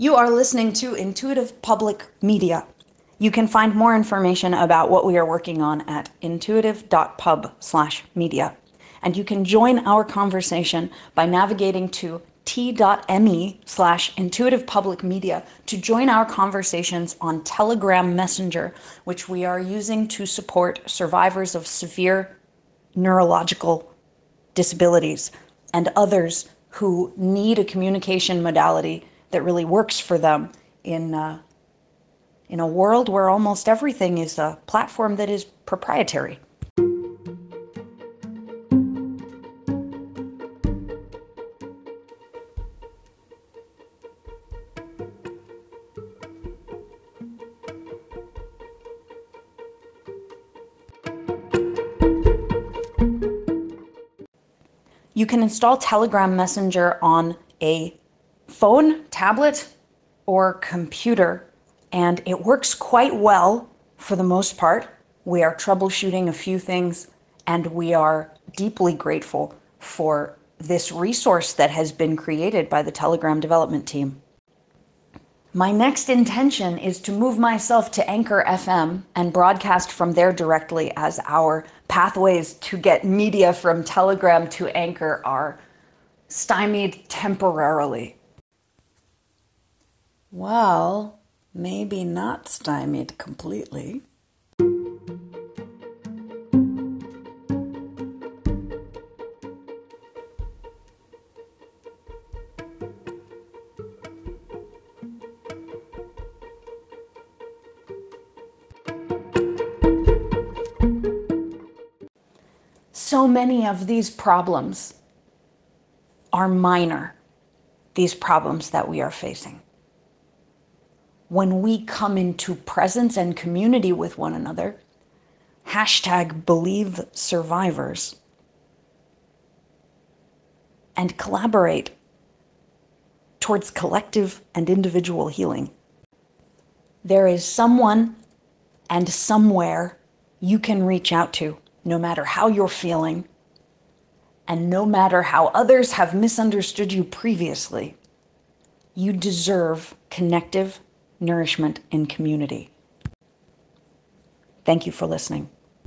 You are listening to Intuitive Public Media. You can find more information about what we are working on at intuitive.pub/media. And you can join our conversation by navigating to t.me slash intuitive public media to join our conversations on Telegram Messenger, which we are using to support survivors of severe neurological disabilities and others who need a communication modality that really works for them in uh, in a world where almost everything is a platform that is proprietary. You can install Telegram Messenger on a phone, tablet, or computer, and it works quite well for the most part. We are troubleshooting a few things, and we are deeply grateful for this resource that has been created by the Telegram development team. My next intention is to move myself to Anchor FM and broadcast from there directly as our pathways to get media from Telegram to Anchor are stymied temporarily. Well, maybe not stymied completely. So many of these problems are minor, these problems that we are facing when we come into presence and community with one another, hashtag believe survivors, and collaborate towards collective and individual healing. There is someone and somewhere you can reach out to, no matter how you're feeling, and no matter how others have misunderstood you previously. You deserve connective nourishment, and community. Thank you for listening.